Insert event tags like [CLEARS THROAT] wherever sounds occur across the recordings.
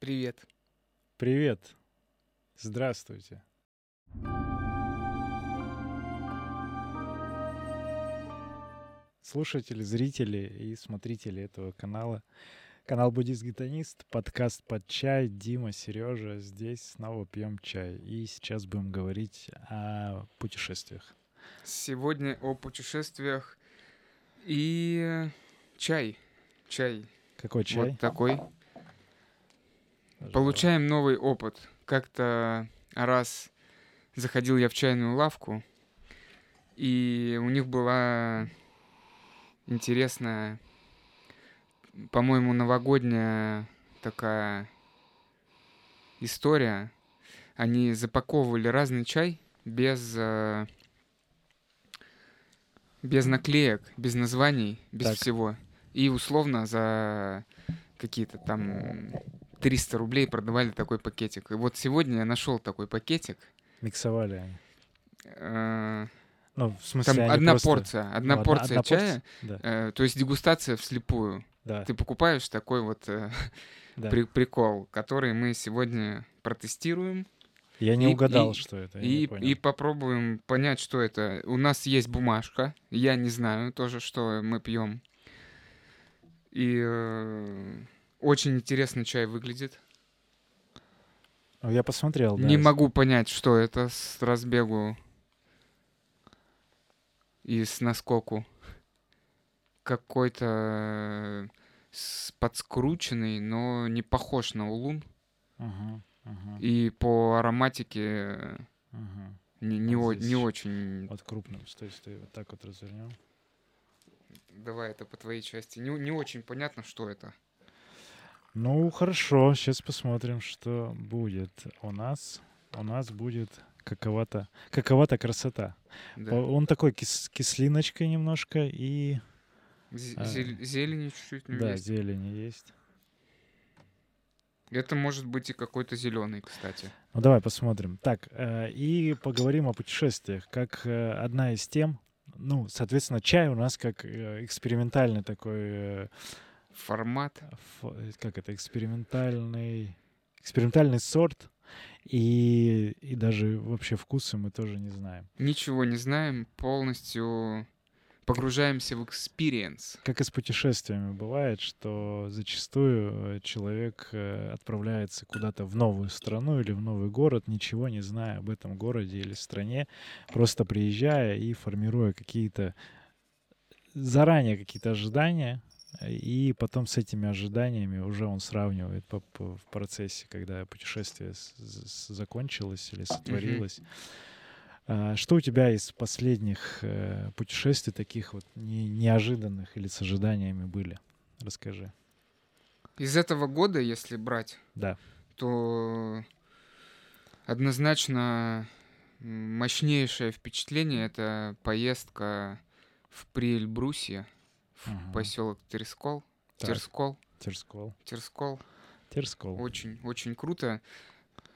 Привет. Привет. Здравствуйте. Слушатели, зрители и смотрители этого канала. Канал Буддист-гитанист, подкаст под чай, Дима, Сережа. Здесь снова пьем чай. И сейчас будем говорить о путешествиях. Сегодня о путешествиях и чай. Чай. Какой чай? Вот такой. Получаем новый опыт. Как-то раз заходил я в чайную лавку, и у них была интересная, по-моему, новогодняя такая история. Они запаковывали разный чай без э, без наклеек, без названий, без Так. всего. И условно за какие-то там 300 рублей продавали такой пакетик. И вот сегодня я нашел такой пакетик. Миксовали они. Э, Ну, в смысле, Там одна просто- порция, одна Ну, порция одна чая, Да, э, то есть дегустация вслепую. да, Ты покупаешь такой вот э, [LAUGHS] да. при- прикол, который мы сегодня протестируем Я не и- угадал, и- что это. и, и попробуем понять, что это. У нас есть бумажка, я не знаю тоже, что мы пьем. И э, очень интересно чай выглядит. Я посмотрел, да. Не могу понять, что это с разбегу и с наскоку. Какой-то э, подскрученный, но не похож на улун. Ага, ага, И по ароматике ага. не, не, Вот о- здесь не очень... Вот крупным. Стой, стой, вот так вот развернем. Давай это по твоей части. Не, не очень понятно, что это. Ну, хорошо, сейчас посмотрим, что будет у нас. У нас будет какова-то какова-то красота. Да. Он такой кис- кислиночкой немножко и а, зель- зелени чуть-чуть в нем да, есть. зелени есть. Это может быть и какой-то зеленый, кстати. Ну давай посмотрим. Так, э, и поговорим о путешествиях. Как э, одна из тем, ну, соответственно, чай у нас как э, экспериментальный такой, э, Формат. э, как это, экспериментальный, экспериментальный сорт. И, и даже вообще вкусы мы тоже не знаем. Ничего не знаем, полностью погружаемся в experience. Как и с путешествиями бывает, что зачастую э, человек э, отправляется куда-то в новую страну или в новый город, ничего не зная об этом городе или стране, просто приезжая и формируя какие-то заранее какие-то ожидания, и потом с этими ожиданиями уже он сравнивает по- по- в процессе, когда путешествие с- с- закончилось или сотворилось. А, Что у тебя из последних э, путешествий таких вот не- неожиданных или с ожиданиями были? Расскажи. Из этого года, если брать, Да. то однозначно мощнейшее впечатление это поездка в Приэльбрусье, Мгм. поселок Терскол. Так. Терскол. Терскол. Терскол. Терскол. Очень, очень круто.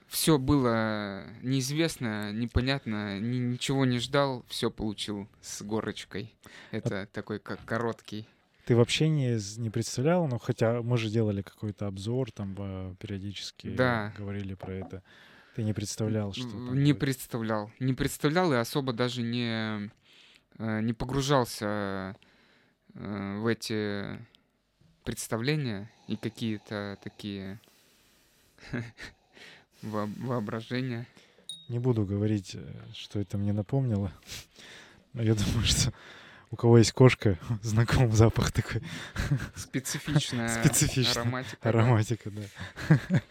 Все было неизвестно, непонятно, ни- ничего не ждал, все получил с горочкой. Это такой как короткий. Ты вообще не, не представлял, ну хотя мы же делали какой-то обзор, там э, периодически Да. говорили про это. Ты не представлял, что Не будет? представлял. Не представлял и особо даже не, э, не погружался в эти представления и какие-то такие [LAUGHS] во- воображения. Не буду говорить, э, что это мне напомнило. [LAUGHS] Но я думаю, что у кого есть кошка, [LAUGHS] знаком запах такой. Специфичная Специфичная ароматика. Ароматика, да.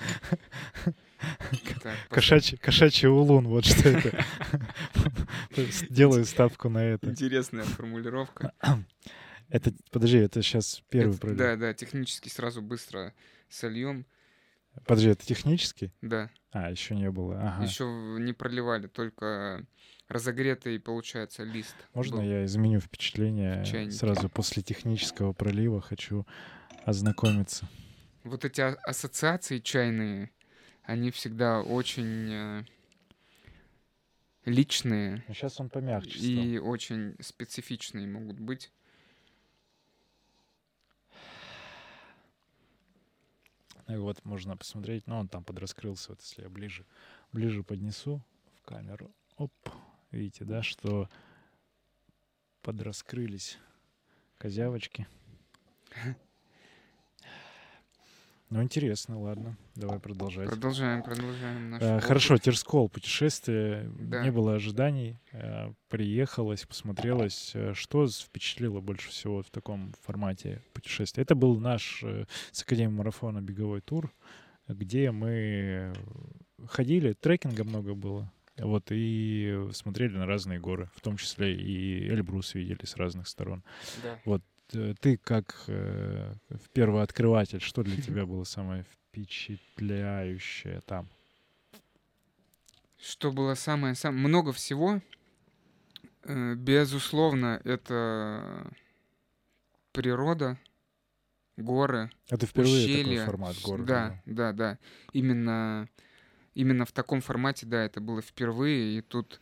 Кошачий, кошачий улун, вот что это. Делаю ставку на это. Интересная формулировка. [CLEARS THROAT] Это, подожди, это сейчас первый Это- пролив. Да, да, технически сразу быстро сольем. Подожди, это технически? Да, А, еще не было. Ага. еще не проливали, только разогретый, получается, лист. Можно был. я изменю впечатление? Сразу после технического пролива хочу ознакомиться. Вот эти а- ассоциации чайные, они всегда очень э, личные сейчас он помягче стал. и очень специфичные могут быть. И вот можно посмотреть, ну, он там подраскрылся, вот если я ближе, ближе поднесу в камеру. Оп, видите, да, что подраскрылись козявочки. [LAUGHS] Ну, интересно, ладно. Давай продолжать. Продолжаем, продолжаем. наш Э, опыт. Хорошо, Терскол, путешествие, Да. не было ожиданий, э, приехалось, посмотрелось. Э, Что впечатлило больше всего в таком формате путешествия? Это был наш с Академией марафона беговой тур, где мы ходили, трекинга много было, вот, и смотрели на разные горы, в том числе и Эльбрус видели с разных сторон. Да. Э, Ты как э, первооткрыватель, что для [LAUGHS] тебя было самое впечатляющее там? Что было самое, самое... Много всего. Э, Безусловно, это природа, горы, Это впервые такой ущелья. формат города. Да, да, да. Именно, именно в таком формате, да, это было впервые. И тут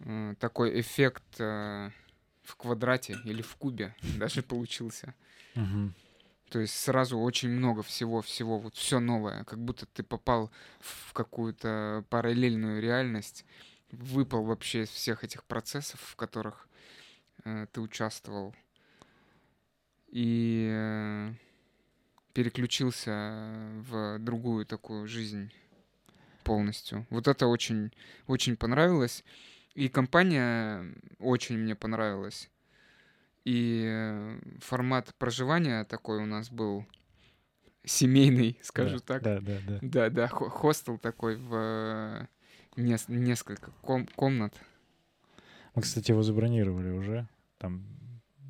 э, такой эффект э, в квадрате или в кубе [LAUGHS] даже получился. Мгм. То есть сразу очень много всего-всего, вот все новое, как будто ты попал в какую-то параллельную реальность, выпал вообще из всех этих процессов, в которых э, ты участвовал, и э, переключился в другую такую жизнь полностью. Вот это очень, очень понравилось. И компания очень мне понравилась. И э, формат проживания такой у нас был семейный, [LAUGHS] скажу Да, так. Да, да, да. Да, да, хо- хостел такой в э, нес- несколько ком- комнат. Мы, кстати, его забронировали уже. Там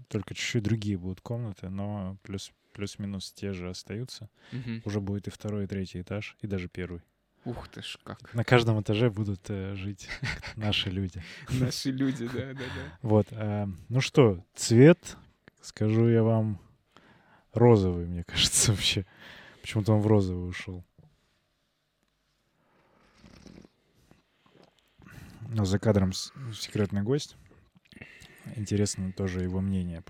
только чуть-чуть другие будут комнаты, но плюс, плюс-минус те же остаются. Мгм. Уже будет и второй, и третий этаж, и даже первый. Ух ты ж, как. На каждом этаже будут э, жить [LAUGHS] наши люди. [LAUGHS] Наши люди, да, да, да. Вот. а, ну что, цвет, скажу я вам, розовый, мне [LAUGHS] кажется, вообще. Почему-то он в розовый ушел. Но за кадром секретный гость. Интересно тоже его мнение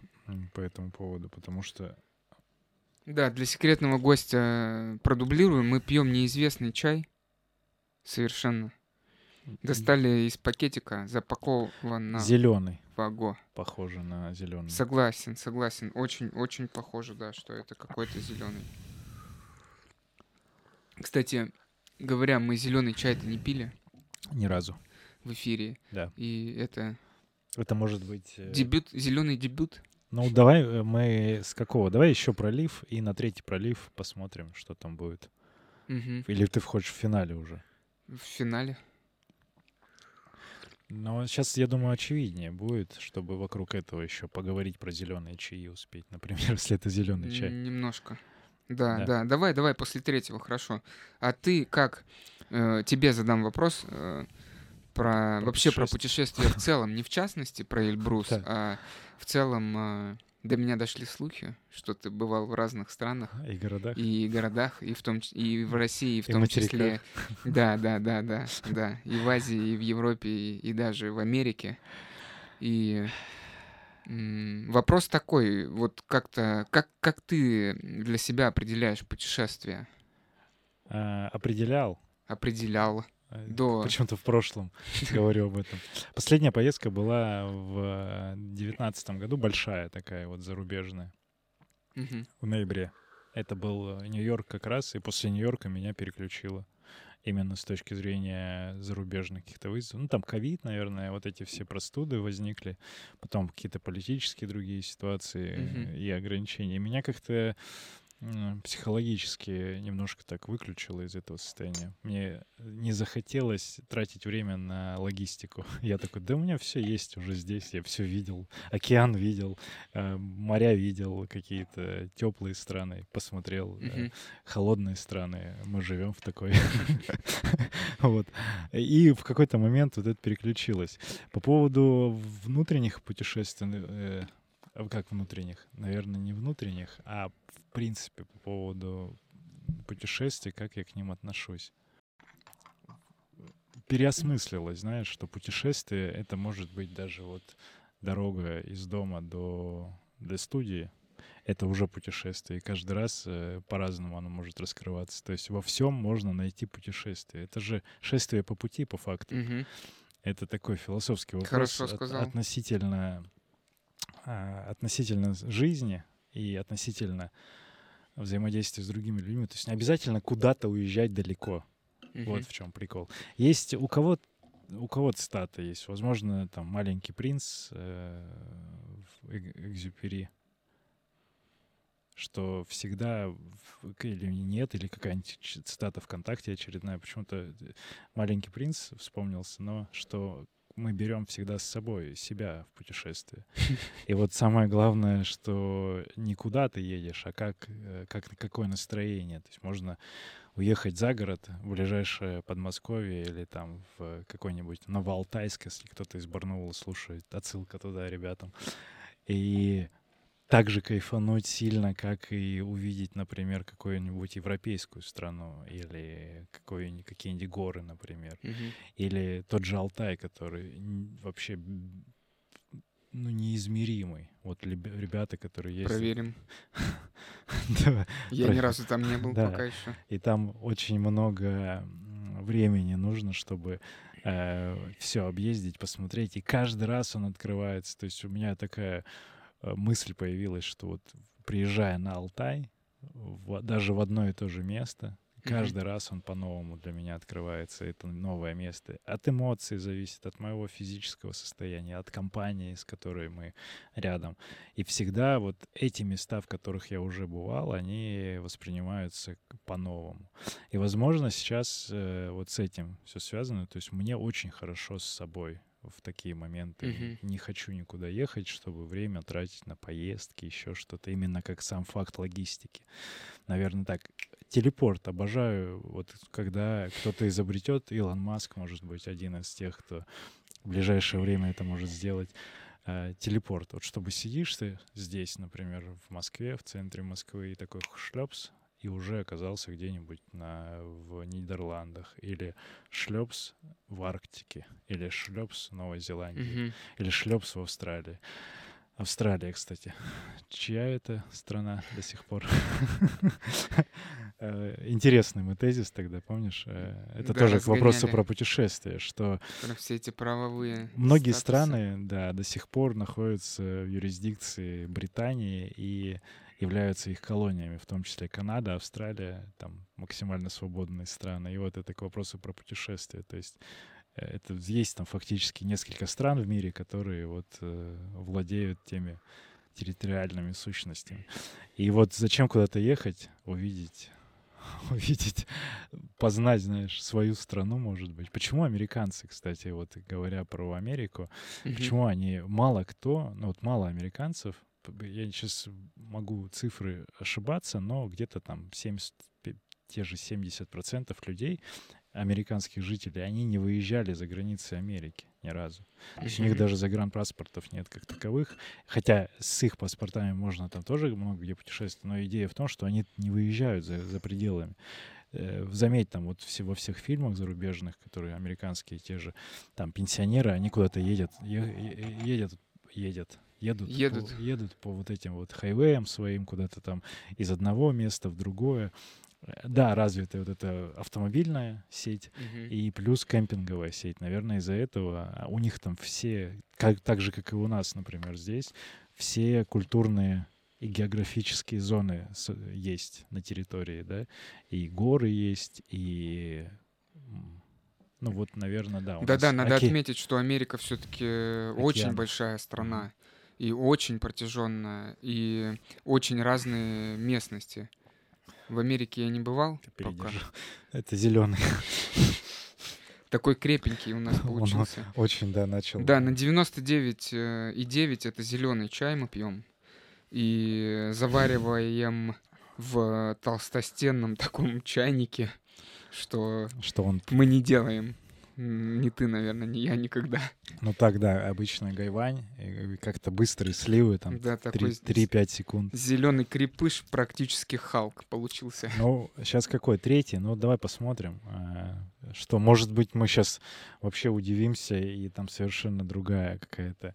по этому поводу, потому что... Да, для секретного гостя э, продублируем. Мы пьем неизвестный чай. Совершенно. Достали из пакетика, запаковано Зеленый, в аго. похоже на зеленый. Согласен, согласен. Очень, очень похоже, да, что это какой-то зеленый. Кстати, говоря, мы зеленый чай-то не пили Ни разу. в эфире. Да. И это Это может быть... э, дебют, зеленый дебют. Ну, давай э, мы с какого? Давай еще пролив, и на третий пролив посмотрим, что там будет. Мгм. Или ты хочешь в финале уже? В финале. Но сейчас, я думаю, очевиднее будет, чтобы вокруг этого еще поговорить про зеленые чаи успеть. Например, [LAUGHS] если это зеленый чай. Немножко. Да, Да. да, Давай, давай после третьего, хорошо. А ты как? э, тебе задам вопрос э, про, Про вообще про путешествие. путешествия в целом, не в частности про Эльбрус, [LAUGHS] а в целом э, до меня дошли слухи, что ты бывал в разных странах И городах. и городах, и в том и в России, и в И том материках. числе, [LAUGHS] да, да, да, да, да, и в Азии, и в Европе, и, и даже в Америке. И м, вопрос такой, вот как-то, как как ты для себя определяешь путешествие? А, определял. Определял. Э, До- Почему-то в прошлом [LAUGHS] говорю об этом. Последняя поездка была в девятнадцатом году, большая такая вот зарубежная, в ноябре. Это был э, Нью-Йорк как раз, и после Нью-Йорка меня переключило. Именно с точки зрения зарубежных каких-то вызовов. Ну, там ковид, наверное, вот эти все простуды возникли. Потом какие-то политические другие ситуации э, и ограничения. И меня как-то психологически немножко так выключило из этого состояния. Мне не захотелось тратить время на логистику. [LAUGHS] Я такой, да у меня все есть уже здесь, я все видел. Океан видел, э, моря видел, какие-то теплые страны посмотрел, э, Мгм. холодные страны. Мы живем в такой. [LAUGHS] [LAUGHS] Вот. И в какой-то момент вот это переключилось. По поводу внутренних путешествий, э, как внутренних? Наверное, не внутренних, а в принципе по поводу путешествий, как я к ним отношусь. Переосмыслилось, знаешь, что путешествие — это может быть даже вот дорога из дома до, до студии. это уже путешествие. И каждый раз э, по-разному оно может раскрываться. То есть во всем можно найти путешествие. Это же шествие по пути, по факту. Мгм. Это такой философский вопрос Хорошо от- сказал. относительно, а, относительно жизни и относительно взаимодействия с другими людьми. То есть не обязательно куда-то уезжать далеко. Мгм. Вот в чем прикол. Есть у кого у кого цитата есть. Возможно, там маленький принц э, в Экзюпери, что всегда или нет, или какая-нибудь цитата ВКонтакте очередная. Почему-то э, маленький принц вспомнился, но что мы берем всегда с собой себя в путешествие. [LAUGHS] И вот самое главное, что не куда ты едешь, а как, э, как какое настроение. То есть можно уехать за город, в ближайшее Подмосковье или там в какой-нибудь Новоалтайск, если кто-то из Барнаула слушает, отсылка туда ребятам. И так же кайфануть сильно, как и увидеть, например, какую-нибудь европейскую страну или какие-нибудь горы, например. Мгм. Или тот же Алтай, который вообще ну, неизмеримый. Вот ребята, которые есть. Проверим. [LAUGHS] Я ни разу там не был пока еще. и там очень много времени нужно, чтобы все объездить, посмотреть. И каждый раз он открывается. То есть у меня такая э, мысль появилась, что вот приезжая на Алтай, в- даже в одно и то же место, каждый раз он по-новому для меня открывается. Это новое место. От эмоций зависит, от моего физического состояния, от компании, с которой мы рядом. И всегда вот эти места, в которых я уже бывал, они воспринимаются по-новому. И, возможно, сейчас э, вот с этим все связано. То есть мне очень хорошо с собой в такие моменты. Мгм. Не хочу никуда ехать, чтобы время тратить на поездки, еще что-то. Именно как сам факт логистики. Наверное, так. Телепорт обожаю. Вот когда кто-то изобретет, Илон Маск, может быть, один из тех, кто в ближайшее время это может сделать. э, телепорт. Вот чтобы сидишь ты здесь, например, в Москве, в центре Москвы, и такой шлепс, и уже оказался где-нибудь на, в Нидерландах, или шлепс в Арктике, или шлепс в Новой Зеландии, Мгм. или шлепс в Австралии. Австралия, кстати. Чья это страна до сих пор? Э, Интересный мы тезис тогда, помнишь? Э, Это Да, тоже к вопросу про путешествия, что Про все эти правовые Многие статусы. страны, да, до сих пор находятся в юрисдикции Британии и являются их колониями, в том числе Канада, Австралия, там максимально свободные страны. И вот это к вопросу про путешествия. То есть э, это есть там фактически несколько стран в мире, которые вот э, владеют теми территориальными сущностями. И вот зачем куда-то ехать, увидеть [LAUGHS] увидеть, познать, знаешь, свою страну, может быть. Почему американцы, кстати, вот говоря про Америку, Мгм. Почему они мало кто, ну вот мало американцев, я сейчас могу цифры ошибаться, но где-то там 70, пе- те же 70% людей, американских жителей, они не выезжали за границы Америки ни разу. То есть у них даже загранпаспортов нет как таковых. Хотя с их паспортами можно там тоже много где путешествовать, но идея в том, что они не выезжают за, за пределами. Э, Заметь, там вот все, во всех фильмах зарубежных, которые американские, те же, там пенсионеры, они куда-то едят, е- едят, едят, едут, Едут. По, едут по вот этим вот хайвеям своим куда-то там из одного места в другое. Э, Да, развитая вот эта автомобильная сеть, Мгм. и плюс кемпинговая сеть. Наверное, из-за этого а, у них там все, как, так же, как и у нас, например, здесь, все культурные и географические зоны есть на территории, да, и горы есть, и, ну вот, наверное, да. Да-да, нас надо оке- отметить, что Америка все-таки очень Океан. большая страна и очень протяженная, и очень разные местности. В Америке я не бывал Ты пока. [LAUGHS] Это зеленый. [LAUGHS] Такой крепенький у нас [LAUGHS] Он получился. Очень, да, начал. Да, на 99,9 это зеленый чай мы пьем. И завариваем в толстостенном таком чайнике, что Что он, мы не делаем. Не ты, наверное, не я никогда. [LAUGHS] ну так, да, обычно гайвань, и как-то быстрые сливы, там, Да, такой 3-5 секунд. зеленый крепыш, практически Халк получился. Ну, сейчас какой? Третий? Ну, давай посмотрим. а, Что, может быть, мы сейчас вообще удивимся, и там совершенно другая какая-то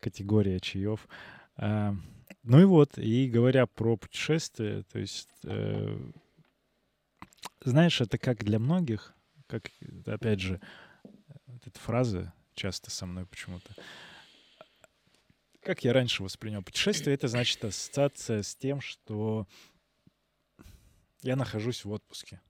категория чаев. А, Ну и вот, и говоря про путешествия, то есть, э, знаешь, это как для многих, как, опять же, эта фраза часто со мной почему-то. Как я раньше воспринял путешествие, это значит ассоциация с тем, что я нахожусь в отпуске.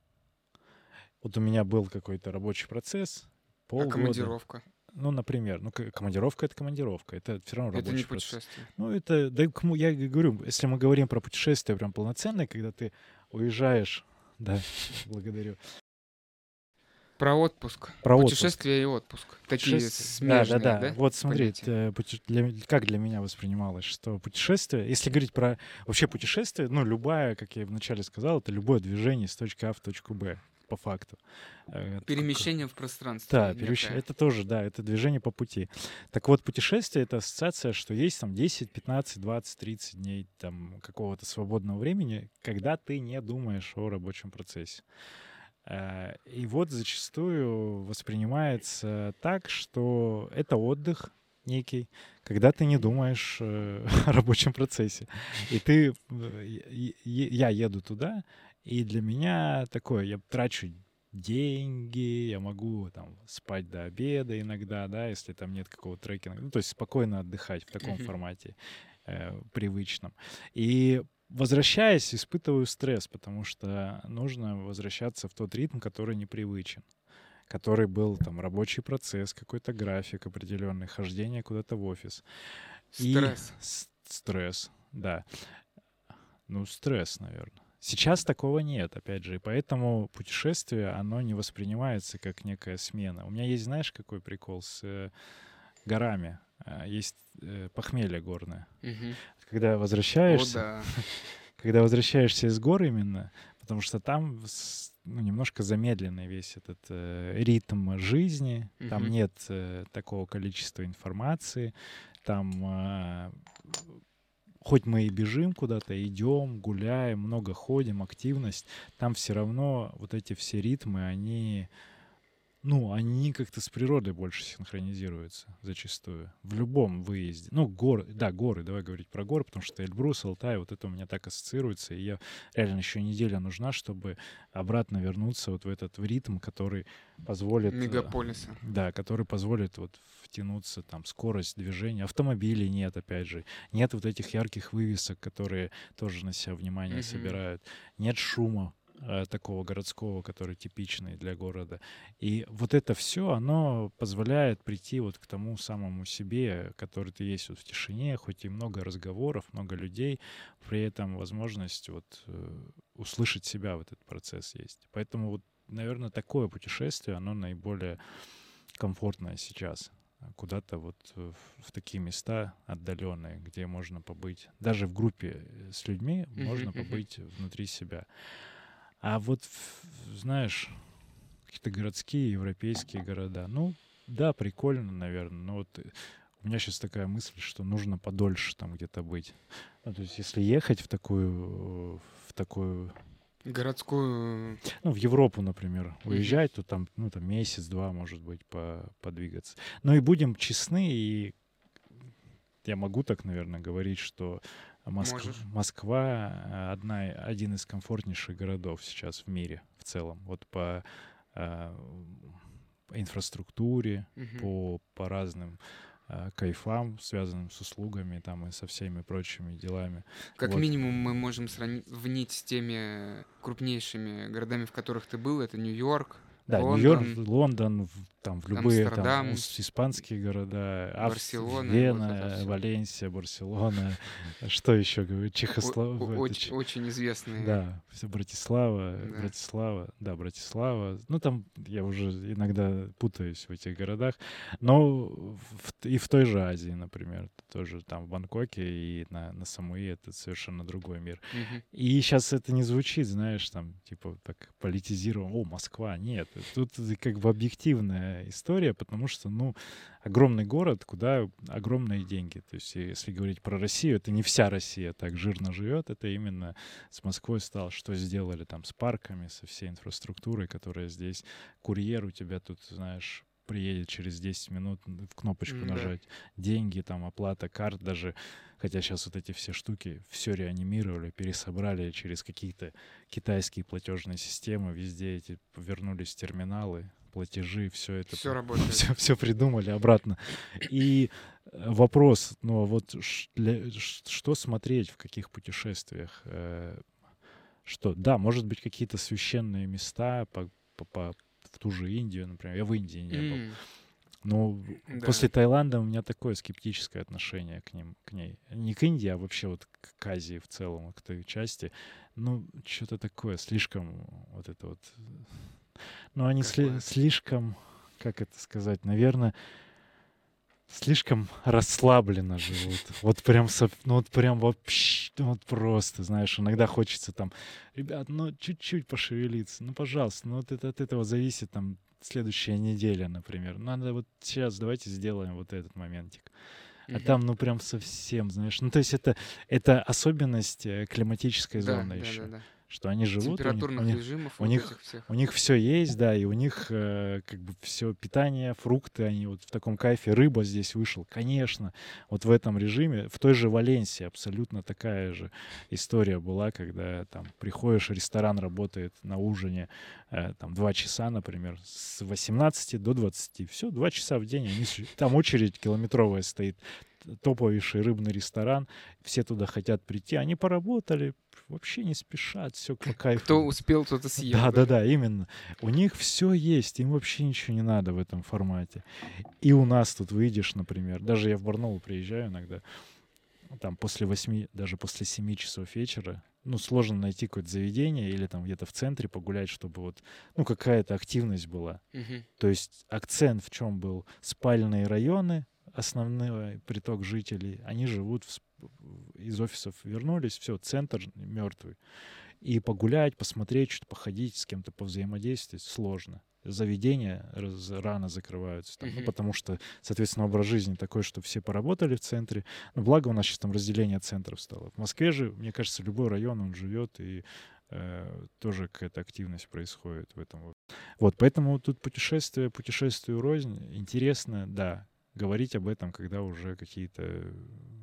Вот у меня был какой-то рабочий процесс, полгода. А командировка? Ну, например, ну, командировка — это командировка, это все равно рабочий Это не процесс. путешествие. Ну, это, да, я говорю, если мы говорим про путешествие прям полноценное, когда ты уезжаешь, да, [LAUGHS] благодарю, про отпуск. Про Путешествие отпуск. и отпуск. Такие смежные, да, да, да. Вот смотри, э, для, как для меня воспринималось, что путешествие, если говорить про вообще путешествие, ну, любая, как я вначале сказал, это любое движение с точки А в точку Б по факту. Э, перемещение в пространстве. Да, перемещение. Это тоже, да, это движение по пути. Так вот, путешествие — это ассоциация, что есть там 10, 15, 20, 30 дней там какого-то свободного времени, когда ты не думаешь о рабочем процессе. Э, и вот зачастую воспринимается так, что это отдых некий, когда ты не думаешь э, [LAUGHS] о рабочем процессе. И ты, я еду туда, и для меня такое, я трачу деньги, я могу там спать до обеда иногда, да, если там нет какого-то трекинга, ну, то есть спокойно отдыхать в таком формате э, привычном. И возвращаясь, испытываю стресс, потому что нужно возвращаться в тот ритм, который непривычен который был там рабочий процесс, какой-то график определенный, хождение куда-то в офис. Стресс. И стресс, да. Ну, стресс, наверное. Сейчас такого нет, опять же, и поэтому путешествие, оно не воспринимается как некая смена. У меня есть, знаешь, какой прикол с э, горами? Э, есть э, похмелье горное. Угу. Когда возвращаешься, О, да. [LAUGHS] когда возвращаешься из гор именно, потому что там ну, немножко замедленный весь этот э, ритм жизни, угу. там нет э, такого количества информации, там э, хоть мы и бежим куда-то, идем, гуляем, много ходим, активность, там все равно вот эти все ритмы, они ну, они как-то с природой больше синхронизируются зачастую. В любом выезде. Ну, горы, да, горы, давай говорить про горы, потому что Эльбрус, Алтай, вот это у меня так ассоциируется, и я реально еще неделя нужна, чтобы обратно вернуться вот в этот в ритм, который позволит... Э, Мегаполиса. Да, который позволит вот втянуться, там, скорость движения. Автомобилей нет, опять же. Нет вот этих ярких вывесок, которые тоже на себя внимание mm-hmm. собирают. Нет шума такого городского, который типичный для города. И вот это все, оно позволяет прийти вот к тому самому себе, который ты есть вот в тишине, хоть и много разговоров, много людей, при этом возможность вот э, услышать себя в этот процесс есть. Поэтому вот, наверное, такое путешествие, оно наиболее комфортное сейчас куда-то вот в такие места отдаленные, где можно побыть. Даже в группе с людьми можно побыть внутри себя. А вот, знаешь, какие-то городские, европейские города, ну, да, прикольно, наверное, но вот э, у меня сейчас такая мысль, что нужно подольше там где-то быть. Ну, то есть если ехать в такую, в такую городскую... Ну, в Европу, например, уезжать, то там, ну, там месяц-два, может быть, по, подвигаться. Но и будем честны, и я могу так, наверное, говорить, что Моск... Москва э, одна, один из комфортнейших городов сейчас в мире в целом. Вот по э, инфраструктуре, угу. по, по разным э, кайфам, связанным с услугами там и со всеми прочими делами. Как вот. минимум мы можем сравнить с теми крупнейшими городами, в которых ты был. Это Нью-Йорк, да, Нью-Йорк, Лондон, там в любые там, испанские города, Барселона, Вена, вот Валенсия, Барселона, [LAUGHS] что еще говорю, Чехословакия. Очень, очень известные. Да, все Братислава, да. Братислава, да, Братислава. Ну там я уже иногда путаюсь в этих городах, но в, и в той же Азии, например, тоже там в Бангкоке и на, на Самуи это совершенно другой мир. Угу. И сейчас это не звучит, знаешь, там типа так политизировано, о, Москва, нет, тут как бы объективная история, потому что, ну, огромный город, куда огромные деньги. То есть, если говорить про Россию, это не вся Россия так жирно живет, это именно с Москвой стало, что сделали там с парками, со всей инфраструктурой, которая здесь. Курьер у тебя тут, знаешь, приедет через 10 минут в кнопочку да. нажать. Деньги, там, оплата карт даже. Хотя сейчас вот эти все штуки все реанимировали, пересобрали через какие-то китайские платежные системы. Везде эти вернулись терминалы, платежи, все это Все работает. все, все придумали обратно. И э, вопрос, ну вот для- что смотреть в каких путешествиях? Э, Что, да, может быть, какие-то священные места по- по- в ту же Индию, например. Я в Индии не был. Но Да. после Таиланда у меня такое скептическое отношение к ним, к ней. Не к Индии, а вообще вот к Азии в целом, к той части. Ну, что-то такое, слишком вот это вот... Ну, они сли- слишком, как это сказать, наверное, слишком расслабленно живут. Вот прям, ну вот прям вообще, ну вот просто, знаешь, иногда хочется там, ребят, ну чуть-чуть пошевелиться, ну пожалуйста, ну вот это от этого зависит там следующая неделя, например. Надо вот сейчас давайте сделаем вот этот моментик. А Мгм. там, ну, прям совсем, знаешь. Ну, то есть это, это особенность э, климатической Да, зоны да, еще. да, да. Что они живут, у них- у Температурных них, режимов у них- этих всех. у них все есть, да, и у них э, как бы все питание, фрукты, они вот в таком кайфе. Рыба здесь вышел, конечно, вот в этом режиме. В той же Валенсии абсолютно такая же история была, когда там приходишь, ресторан работает на ужине э, там два часа, например, с 18 до 20. Все, два часа в день. Они, там очередь километровая стоит топовейший рыбный ресторан, все туда хотят прийти, они поработали, вообще не спешат, все по кайфу. Кто успел, тот и съел. Да, да, да, именно. У них все есть, им вообще ничего не надо в этом формате. И у нас тут выйдешь, например, даже я в Барнаул приезжаю иногда, там после восьми, даже после семи часов вечера, ну, сложно найти какое-то заведение или там где-то в центре погулять, чтобы вот, ну, какая-то активность была. Мгм. То есть акцент в чем был? Спальные районы, основной приток жителей, они живут в из офисов вернулись, все, центр мертвый. И погулять, посмотреть, что-то походить, с кем-то повзаимодействовать сложно. Заведения раз- рано закрываются, там, ну, Мгм. потому что, соответственно, образ жизни такой, что все поработали в центре. Но благо у нас сейчас там разделение центров стало. В Москве же, мне кажется, любой район, он живет, и э, тоже какая-то активность происходит в этом. Вот, поэтому тут путешествие, путешествию рознь. Интересно, да, говорить об этом, когда уже какие-то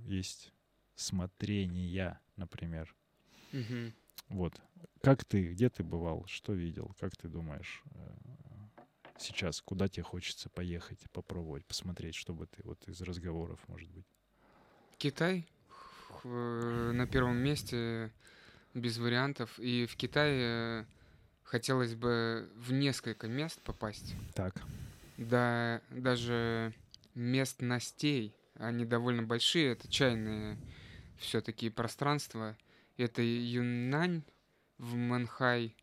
есть смотрения, например. Мгм. Вот. Как ты, где ты бывал, что видел, как ты думаешь э, сейчас, куда тебе хочется поехать, попробовать, посмотреть, что бы ты вот из разговоров, может быть? Китай э, на первом месте без вариантов. И в Китае э, хотелось бы в несколько мест попасть. Так. Да, даже местностей, они довольно большие, это чайные все-таки пространства. Это Юннань в Манхай,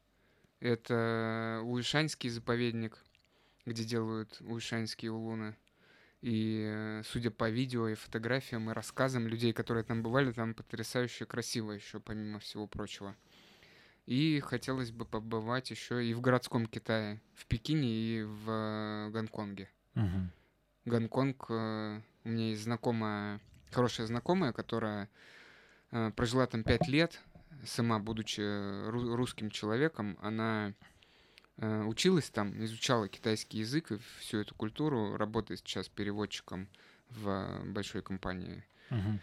это Уишаньский заповедник, где делают уишаньские улуны. И э, судя по видео и фотографиям и рассказам людей, которые там бывали, там потрясающе красиво еще, помимо всего прочего. И хотелось бы побывать еще и в городском Китае, в Пекине и в э, Гонконге. Мгм. Гонконг, э, у меня есть знакомая, хорошая знакомая, которая э, прожила там пять лет, сама будучи ру- русским человеком, она э, училась там, изучала китайский язык и всю эту культуру, работает сейчас переводчиком в э, большой компании. Мгм.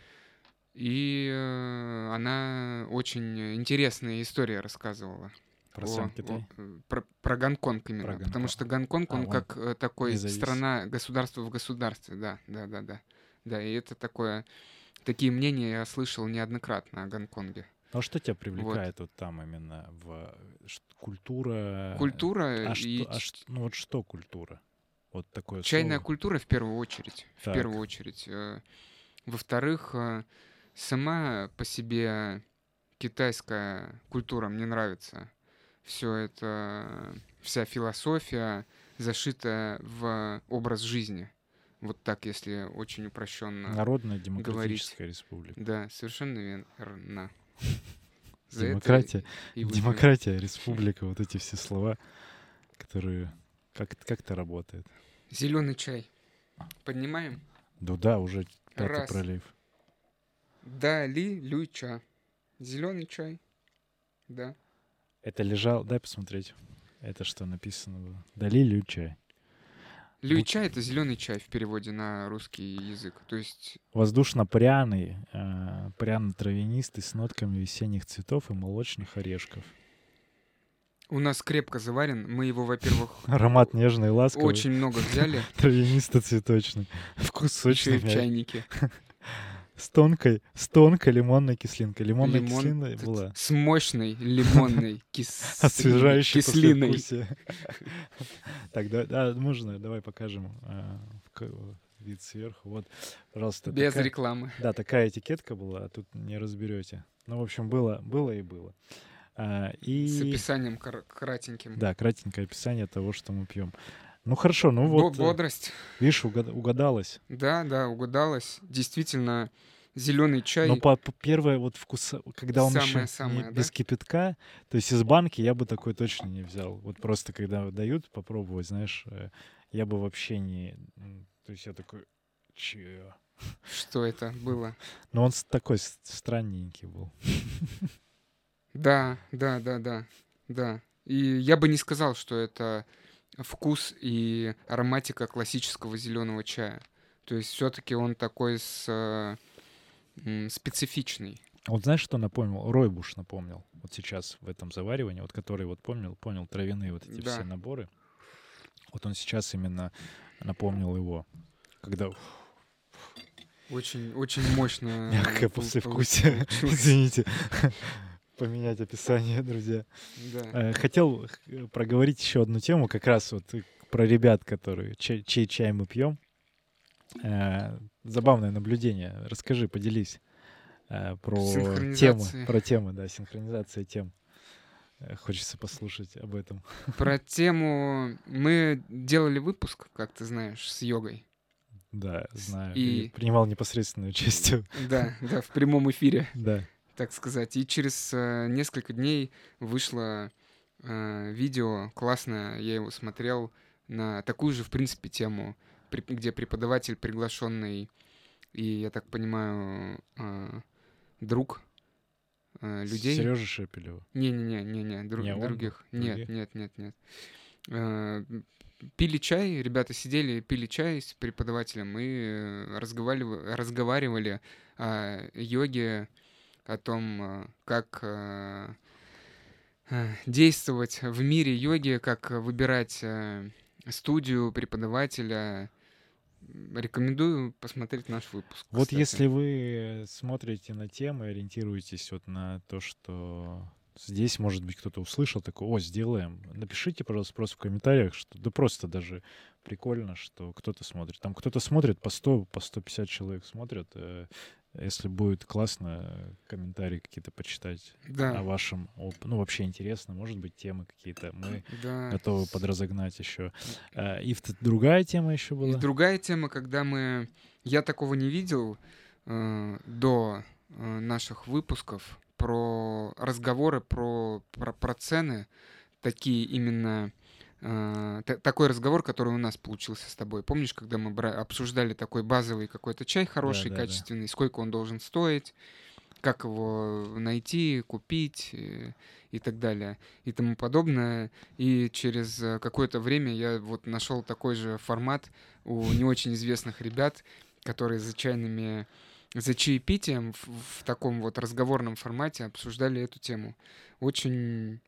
И э, она очень интересные истории рассказывала. Про сам Китай? о, про, про Гонконг именно. Про Потому Гонконг. что Гонконг, А, он он как э, такой независим. страна, государство в государстве, да, да, да, да. Да, и это такое, такие мнения я слышал неоднократно о Гонконге. А что тебя привлекает вот, там именно в э, культура? Культура А и что, а ш- ну вот что культура? Вот такое чайная слово. культура в первую очередь. В Так. первую очередь. Э, Во-вторых, сама по себе китайская культура мне нравится. Все это, вся философия зашита в образ жизни. Вот так, если очень упрощенно. Народная демократическая республика. Да, совершенно верно. [LAUGHS] За Демократия, и демократия, республика, вот эти все слова, которые... Как, как это работает? Зеленый чай. Поднимаем? Да, да, уже пятый Раз. пролив. Дали Люйча. Зеленый чай. Да. Это лежал... Дай посмотреть. Это что написано было? Дали ли чай? Люй-чай — это зеленый чай в переводе на русский язык. То есть Воздушно-пряный, э, пряно-травянистый с нотками весенних цветов и молочных орешков. у нас крепко заварен. Мы его, во-первых, [LAUGHS] Аромат нежный ласковый. очень много взяли. [LAUGHS] Травянисто-цветочный. Вкус [LAUGHS] сочный. в чайнике. С тонкой, с тонкой лимонной кислинкой. Лимонная Лимон кислина была. С мощной лимонной [LAUGHS] кис- Освежающей кислиной. [LAUGHS] Так, да, да, можно, давай покажем э, вид сверху. Вот, пожалуйста. Без такая- рекламы. Да, такая этикетка была, а тут не разберете. Ну, в общем, было, было и было. А, С и описанием кра- кратеньким. да, кратенькое описание того, что мы пьем. Ну хорошо, ну вот, э, Бодрость. видишь, угад- угадалось. Да, да, угадалось. Действительно, зеленый чай. Но по, по- первое вот вкус, когда он еще Самое-самое, не- да? без кипятка, то есть из банки я бы такой точно не взял. Вот просто когда дают попробовать, знаешь, э, я бы вообще не, то есть я такой, че? Что это было? Но он такой странненький был. Да, да, да, да, да. И я бы не сказал, что это вкус и ароматика классического зеленого чая. То есть все-таки он такой с, э, специфичный. Вот знаешь, что напомнил? Ройбуш напомнил. Вот сейчас в этом заваривании, вот который вот помнил, понял травяные вот эти Да. все наборы. Вот он сейчас именно напомнил его. Когда Очень, очень мощно. [LAUGHS] мягкое послевкусие. Извините. Поменять описание, [LAUGHS] друзья. Да. Э, Хотел э, проговорить еще одну тему, как раз вот э, про ребят, которые чей, чей чай мы пьем. Забавное наблюдение. Расскажи, поделись про темы, про темы, да, синхронизация тем. Хочется послушать об этом. [LAUGHS] Про тему мы делали выпуск, как ты знаешь, с йогой. Да, знаю. И- И принимал непосредственное участие. Да, да, в прямом эфире. [LAUGHS] Да. Так сказать. И через э, несколько дней вышло э, видео классное, я его смотрел на такую же, в принципе, тему, где преподаватель приглашенный и, я так понимаю, э, друг людей. Сережа Шепелева. Не-не-не, не-не, дру- Не он был? других. Нет, нет, нет, нет. Пили чай, ребята сидели, пили чай с преподавателем и разговаривали, разговаривали о йоге, о том, э, как э, э, действовать в мире йоги, как выбирать студию, преподавателя. Рекомендую посмотреть наш выпуск. Вот кстати. если вы смотрите на темы, ориентируетесь вот на то, что здесь, может быть, кто-то услышал такой, о, сделаем. Напишите, пожалуйста, просто в комментариях, что да просто даже прикольно, что кто-то смотрит. Там кто-то смотрит по 100, по 150 человек смотрят. Если будет классно, э, комментарии какие-то почитать Да, о вашем оп- Ну, вообще интересно, может быть, темы какие-то. Мы [CLEARS THROAT] да. готовы подразогнать еще. А, И другая тема еще И была. другая тема, когда мы... Я такого не видел э, до э, наших выпусков про разговоры про, про, про цены, такие именно... э, та- такой разговор, который у нас получился с тобой. Помнишь, когда мы обсуждали такой базовый какой-то чай хороший, да, да. качественный, сколько он должен стоить, как его найти, купить э, и так далее и тому подобное. И через э, какое-то время я вот нашел такой же формат у не очень известных ребят, которые за чайными за чаепитием в, в таком вот разговорном формате обсуждали эту тему. Очень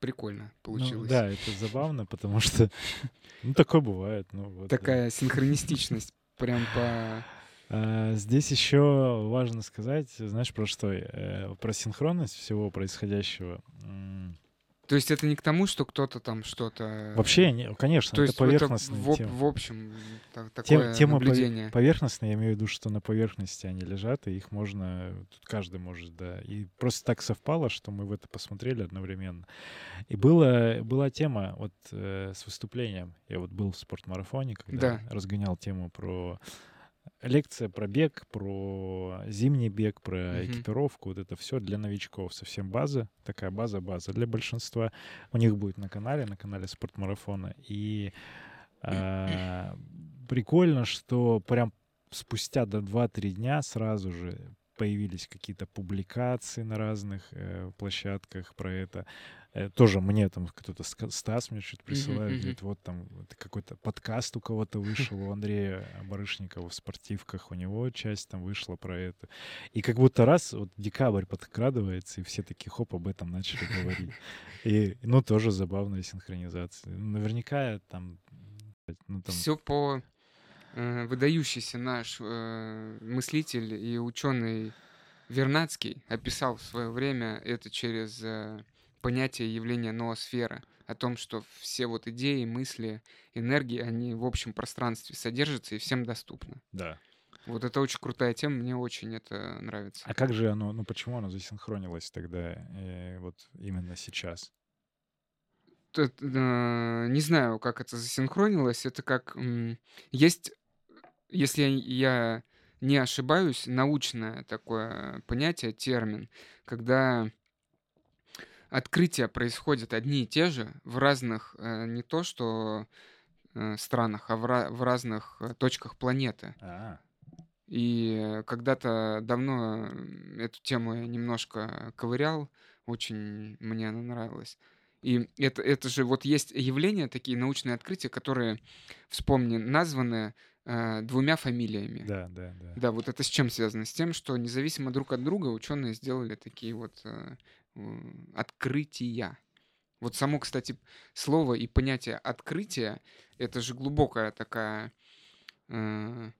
прикольно Ну, получилось. да, это забавно, потому что [LAUGHS] ну такое бывает. Ну, вот, да. Такая синхронистичность прям по... А, здесь еще важно сказать, знаешь, про что? Э, Про синхронность всего происходящего. То есть это не к тому, что кто-то там что-то... Вообще, не- конечно, То это есть это в, темы. в общем та- Тем- такое пове- наблюдение. поверхностные, я имею в виду, что на поверхности они лежат, и их можно, тут каждый может, да. И просто так совпало, что мы в это посмотрели одновременно. И было, была тема вот э, с выступлением. Я вот был в спортмарафоне, когда Да. разгонял тему про лекция про бег, про зимний бег, про Мгм. экипировку, вот это все для новичков, совсем база, такая база-база для большинства. У них будет на канале, на канале спортмарафона. И а, прикольно, что прям спустя до 2-3 дня сразу же появились какие-то публикации на разных э, площадках про это. Э, тоже мне там кто-то Стас мне что-то присылает, говорит, вот там какой-то подкаст у кого-то вышел, у Андрея Барышникова в спортивках, у него часть там вышла про это. И как будто раз вот декабрь подкрадывается, и все такие хоп, об этом начали говорить. И, ну, тоже забавная синхронизация. Наверняка там, ну, там, Все по э, выдающийся наш э, мыслитель и ученый Вернадский описал в свое время это через э, понятие явления ноосферы, о том, что все вот идеи, мысли, энергии, они в общем пространстве содержатся и всем доступны. да. Вот это очень крутая тема, мне очень это нравится. А как же оно, ну, почему оно засинхронилось тогда, э, вот именно сейчас? Тут, э, не знаю, как это засинхронилось. Это как м, есть, если я не ошибаюсь, научное такое понятие, термин, когда открытия происходят одни и те же в разных, э, не то что э, странах, а в, в разных э, точках планеты. А, И когда-то давно эту тему я немножко ковырял, очень мне она нравилась. И это, это же вот есть явления, такие научные открытия, которые, вспомни, названы э, двумя фамилиями. да, да, да. Да, вот это с чем связано? С тем, что независимо друг от друга ученые сделали такие вот э, открытия. Вот само, кстати, слово и понятие открытие это же глубокая такая э,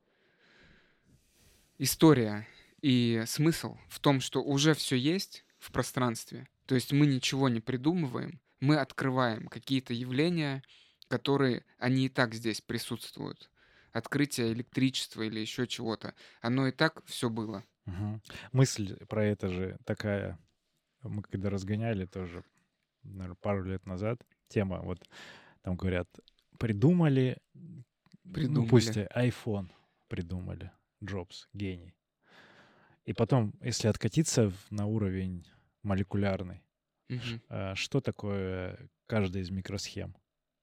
история и смысл в том, что уже все есть в пространстве. То есть мы ничего не придумываем, мы открываем какие-то явления, которые они и так здесь присутствуют. Открытие электричества или еще чего-то. Оно и так все было. Мгм. Мысль про это же такая, мы когда разгоняли тоже, наверное, пару лет назад, тема, вот там говорят, придумали, ну пусть Придумали. и iPhone придумали, Джобс, гений. И потом, если откатиться на уровень молекулярный, а, что такое каждая из микросхем?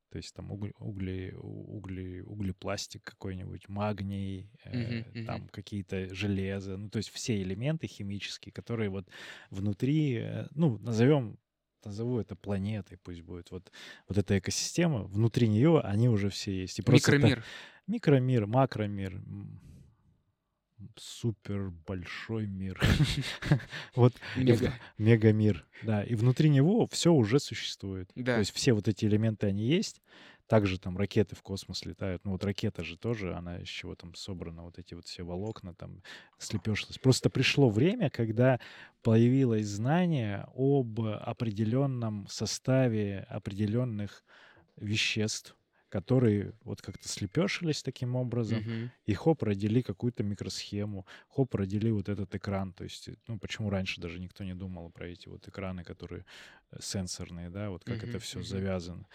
То есть там угли, угли, угли, углепластик какой-нибудь, магний, э, Мгм, мгм. там какие-то железо, ну то есть все элементы химические, которые вот внутри, э, ну назовем, назову это планетой, пусть будет вот вот эта экосистема, внутри нее они уже все есть. И просто это Микромир. микромир, макромир, супер большой мир, [LAUGHS] вот Мега. мегамир, да, и внутри него все уже существует. То Да. есть все вот эти элементы, они есть. Также там ракеты в космос летают. Ну вот ракета же тоже, она из чего там собрана, вот эти вот все волокна там слепешилась. Просто пришло время, когда появилось знание об определенном составе определенных веществ, которые вот как-то слепешились таким образом, Мгм. и хоп, родили какую-то микросхему, хоп, родили вот этот экран. То есть, ну, почему раньше даже никто не думал про эти вот экраны, которые э, сенсорные, да, вот как это Мгм, все мгм. завязано.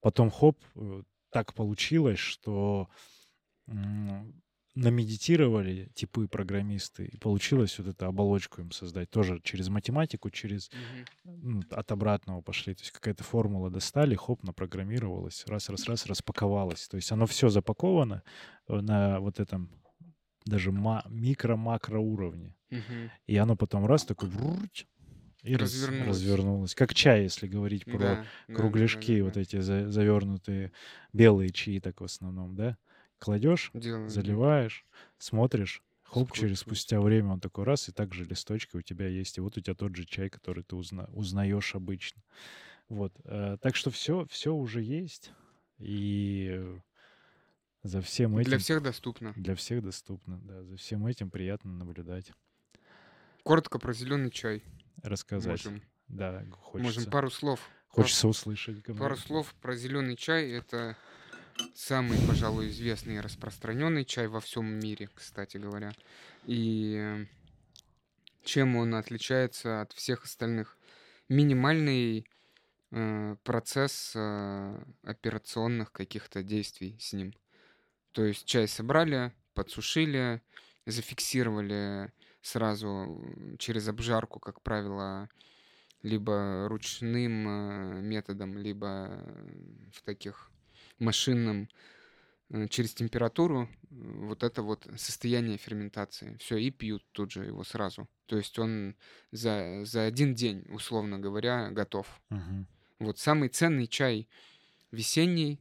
Потом, хоп, э, так получилось, что намедитировали типы программисты, и получилось вот эту оболочку им создать. Тоже через математику, через Мгм. ну, от обратного пошли. То есть какая-то формула достали, хоп, напрограммировалась, раз-раз-раз, распаковалась. То есть оно все запаковано э, на вот этом даже ма- микро-макро уровне. Мгм. И оно потом раз такой и раз- Развернулось. развернулось. Как чай, если говорить про Да, да, кругляшки, да, вот да. эти за- завернутые белые чаи, так в основном, да? Кладешь, Делаю, да. заливаешь, смотришь, хоп, Сколько через спустя время он такой раз, и также листочки у тебя есть, и вот у тебя тот же чай, который ты узна- узнаешь обычно. Вот, э, так что все, все уже есть, и за всем этим Для всех доступно. для всех доступно, да, за всем этим приятно наблюдать, Коротко про зеленый чай. рассказать, Можем, да, г- можем хочется, пару слов. хочется услышать. Пару слов про зеленый чай. Это самый, пожалуй, известный и распространенный чай во всем мире, кстати говоря. И э, чем он отличается от всех остальных? Минимальный э, процесс э, операционных каких-то действий с ним. То есть чай собрали, подсушили, зафиксировали сразу м, через обжарку, как правило, либо ручным э, методом, либо э, в таких машинном э, через температуру э, вот это вот состояние ферментации. Все, и пьют тут же его сразу. То есть он за, за один день, условно говоря, готов. Мгм. Вот самый ценный чай весенний.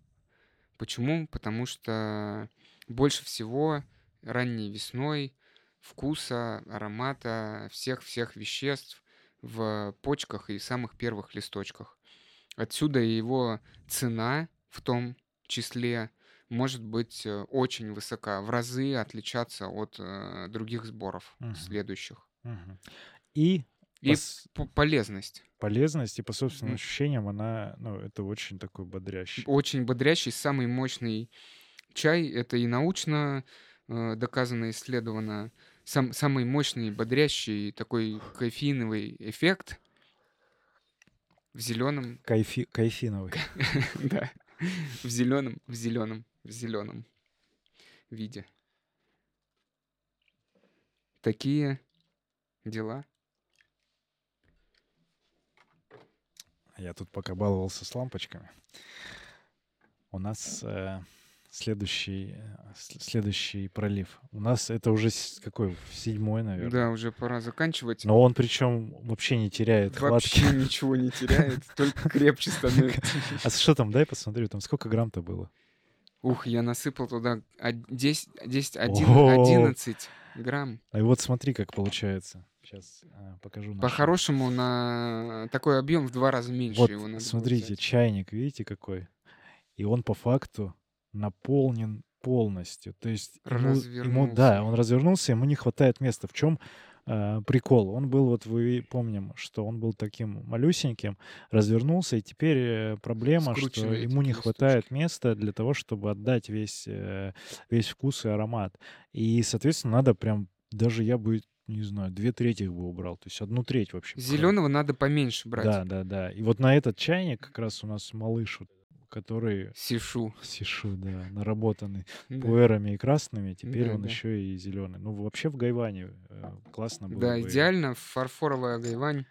Почему? Потому что больше всего ранней весной вкуса, аромата, всех-всех веществ в почках и самых первых листочках. Отсюда его цена в том числе может быть э, очень высока, в разы отличаться от э, других сборов Мгм. следующих. Мгм. И И пос- полезность. полезность, и по собственным Мгм. ощущениям она, ну, это очень такой бодрящий. Очень бодрящий, самый мощный чай. Это и научно э, доказано, исследовано. Сам, самый мощный, бодрящий такой кофеиновый эффект в зеленом, Кайфи, кайфиновый. [LAUGHS] да, в зеленом, в зеленом, в зеленом виде. Такие дела. Я тут пока баловался с лампочками. У нас э, следующий, с- следующий пролив. У нас это уже какой? Седьмой, наверное. Да, уже пора заканчивать. Но он причем вообще не теряет хватки. Вообще ничего не теряет, [LAUGHS] только крепче становится. [LAUGHS] А что там, дай посмотрю, там сколько грамм-то было? Ух, я насыпал туда од- 10, 10 О! 11 грамм. А вот смотри, как получается. Сейчас покажу. нашим. По-хорошему, на такой объем в два раза меньше Вот, его надо было смотрите, чайник, видите какой? И он по факту наполнен полностью. То есть ему, ему- да, он развернулся, ему не хватает места. В чем прикол? Он был, вот вы помним, что он был таким малюсеньким, развернулся, и теперь э, проблема, что ему не такие хватает листочки. места для того, чтобы отдать весь, э, весь вкус и аромат. И, соответственно, надо прям, даже я бы, не знаю, две трети бы убрал. То есть одну треть вообще. Зеленого надо поменьше брать. Да, да, да. И вот на этот чайник как раз у нас малыш, вот, который Сишу. сишу, да, наработанный Да. пуэрами и красными, теперь Да, он да. еще и зеленый. Ну, вообще в Гайване э, классно было Да, бы. идеально. Фарфоровая гайвань.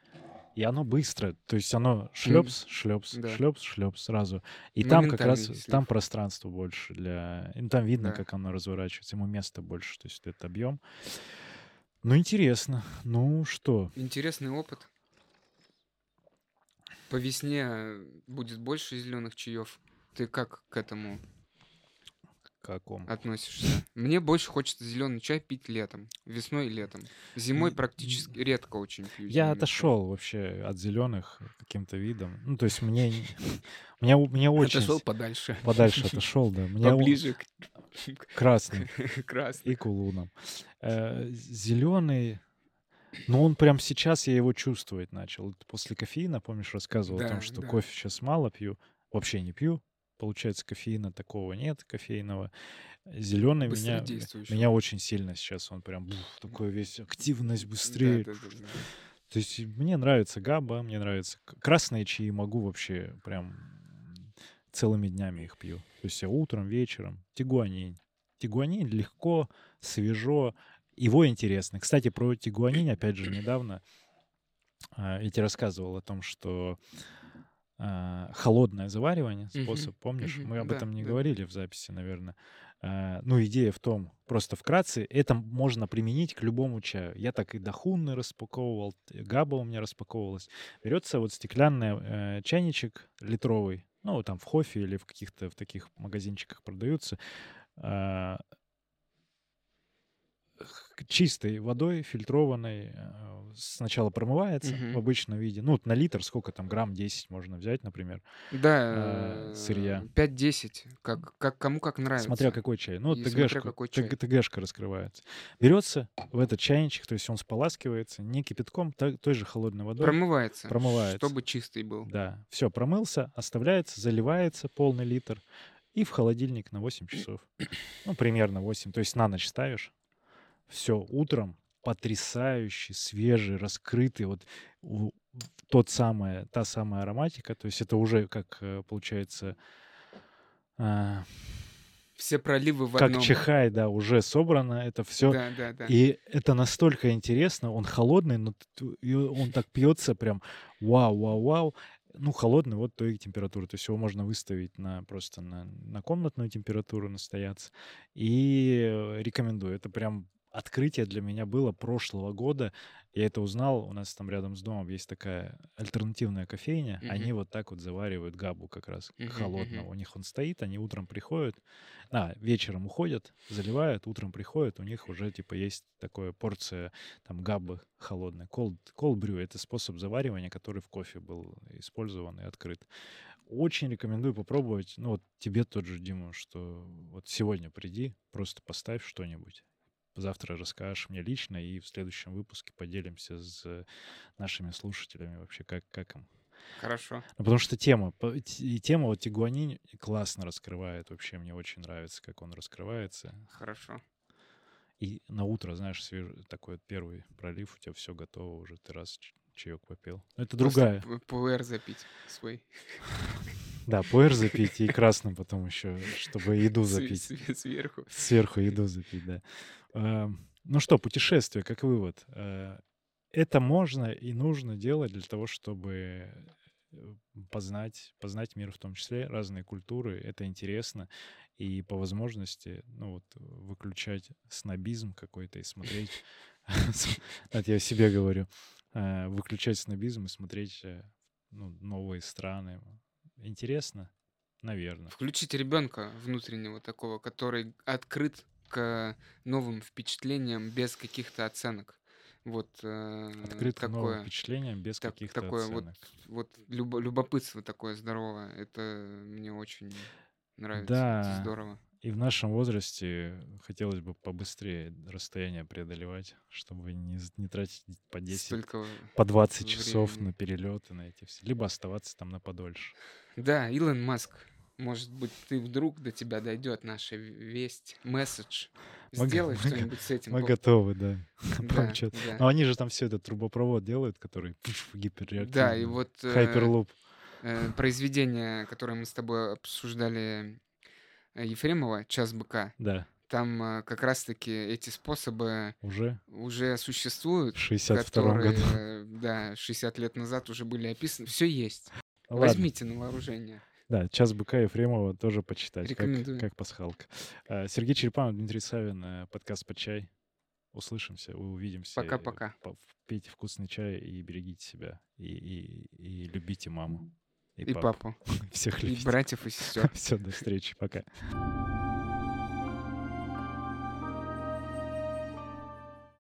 И оно быстро, то есть оно шлепс, шлепс, да. шлепс, шлепс сразу. И там как раз, слив. там пространство больше для... и там видно, Да. как оно разворачивается, ему места больше, то есть этот объем. Ну, интересно. Ну, что? Интересный опыт. По весне будет больше зеленых чаев. Ты как к этому Каком? относишься? Мне больше хочется зеленый чай пить летом. Весной и летом. Зимой практически редко очень пью. Я зелёный чай. отошел вообще от зеленых каким-то видом. Ну, то есть мне, не- мне, мне очень Отошел подальше. подальше [LAUGHS] отошел, да. Мне Поближе к красный [LAUGHS] красный. и к улунам. Зеленый, ну он прям сейчас я его чувствовать начал. После кофеина, помнишь, рассказывал о Да, том, что да. кофе сейчас мало пью, вообще не пью. Получается, кофеина такого нет, кофейного. Зеленый меня, меня очень сильно сейчас, он прям бух, такой весь активность быстрее. Да, да, да, да. То есть мне нравится габа, мне нравится красные чаи, могу вообще прям целыми днями их пью. То есть я утром, вечером. Тигуанин. Тигуанин легко, свежо. Его интересно. Кстати, про тигуанин, опять же, недавно а, я тебе рассказывал о том, что а, холодное заваривание, способ, помнишь? Мы об этом не говорили в записи, наверное. А, Ну, идея в том, просто вкратце, это можно применить к любому чаю. Я так и дахунны распаковывал, габа у меня распаковывалась. Берется вот стеклянный э, чайничек литровый, ну, там в хофе или в каких-то в таких магазинчиках продаются, чистой водой, фильтрованной, э, сначала промывается Мгм. в обычном виде. Ну, вот на литр сколько там, грамм 10 можно взять, например. Да, А, э, сырья. 5-10, как, как, кому как нравится. Смотря какой чай. Ну, ТГшка, раскрывается. Берется в этот чайничек, то есть он споласкивается не кипятком, та- той же холодной водой. Промывается, Промывается. чтобы чистый был. Да, все, промылся, оставляется, заливается полный литр и в холодильник на 8 часов. Ну, примерно 8. То есть на ночь ставишь. Все, утром потрясающий, свежий, раскрытый, вот тот самая, та самая ароматика. То есть это уже, как э, получается, а, Все проливы в как одном. чихай, да, уже собрано это все. Да, да, да. И это настолько интересно, он холодный, но он так пьется прям вау, вау, вау. Ну, холодный, вот той температуры. То есть его можно выставить на просто на, на комнатную температуру, настояться. И э, рекомендую. Это прям открытие для меня было прошлого года. Я это узнал, у нас там рядом с домом есть такая альтернативная кофейня. Мгм. Они вот так вот заваривают габу как раз Мгм, холодного. У них он стоит, они утром приходят, а, вечером уходят, заливают, утром приходят, у них уже типа есть такая порция там габы холодной. Cold, cold brew — это способ заваривания, который в кофе был использован и открыт. Очень рекомендую попробовать. Ну вот тебе тот же, Дима, что вот сегодня приди, просто поставь что-нибудь. Завтра расскажешь мне лично, и в следующем выпуске поделимся с нашими слушателями вообще, как, как им. Хорошо. Ну, потому что тема, и тема вот Тигуанин классно раскрывает. Вообще мне очень нравится, как он раскрывается. Хорошо. И на утро, знаешь, свежий, такой вот первый пролив, у тебя все готово уже, ты раз чаек попил. Ну, Это Просто другая. п- ПУР запить свой. [LAUGHS] Да, пуэр запить и красным потом еще, чтобы еду запить. Сверху. Сверху еду запить, да. А, Ну что, путешествие, как вывод. А, Это можно и нужно делать для того, чтобы э, познать, познать мир в том числе, разные культуры. Это интересно. И по возможности, ну вот, выключать снобизм какой-то и смотреть... [LAUGHS] Это я себе говорю. Выключать снобизм и смотреть э, ну, новые страны. Интересно? Наверное. Включить ребенка внутреннего такого, который открыт к новым впечатлениям без каких-то оценок. Вот э, Открыт к новым такое, впечатлениям без так- каких-то такое вот, оценок. вот любо- любопытство такое здоровое. Это мне очень нравится. Да. Это здорово. И в нашем возрасте хотелось бы побыстрее расстояние преодолевать, чтобы не, не тратить по 10, Столько... по 20 часов времени. на перелеты, на эти все. Либо оставаться там на подольше. Да, Илон Маск. Может быть, ты вдруг до тебя дойдет наша весть, месседж. Сделай что-нибудь с этим. Мы По- готовы, да. [LAUGHS] Да, да. Но они же там все этот трубопровод делают, который гиперреактивный. Да, и вот э, Хайперлуп. э, произведение, которое мы с тобой обсуждали Ефремова «Час быка», Да, там э, как раз-таки эти способы уже уже существуют, в 62 которые, году. э, да, 60 лет назад уже были описаны. Все есть. Ладно. Возьмите на вооружение. Да, «Час быка» Ефремова тоже почитать, как, Рекомендую. как пасхалка. А, Сергей Черепанов, Дмитрий Савин, э, подкаст «Под чай». Услышимся, увидимся. Пока-пока. По- Пейте вкусный чай и берегите себя. И, и, и любите маму. И папу. папу, [LAUGHS] Всех и любите. братьев, и [LAUGHS] сестер. Все, до встречи. Пока.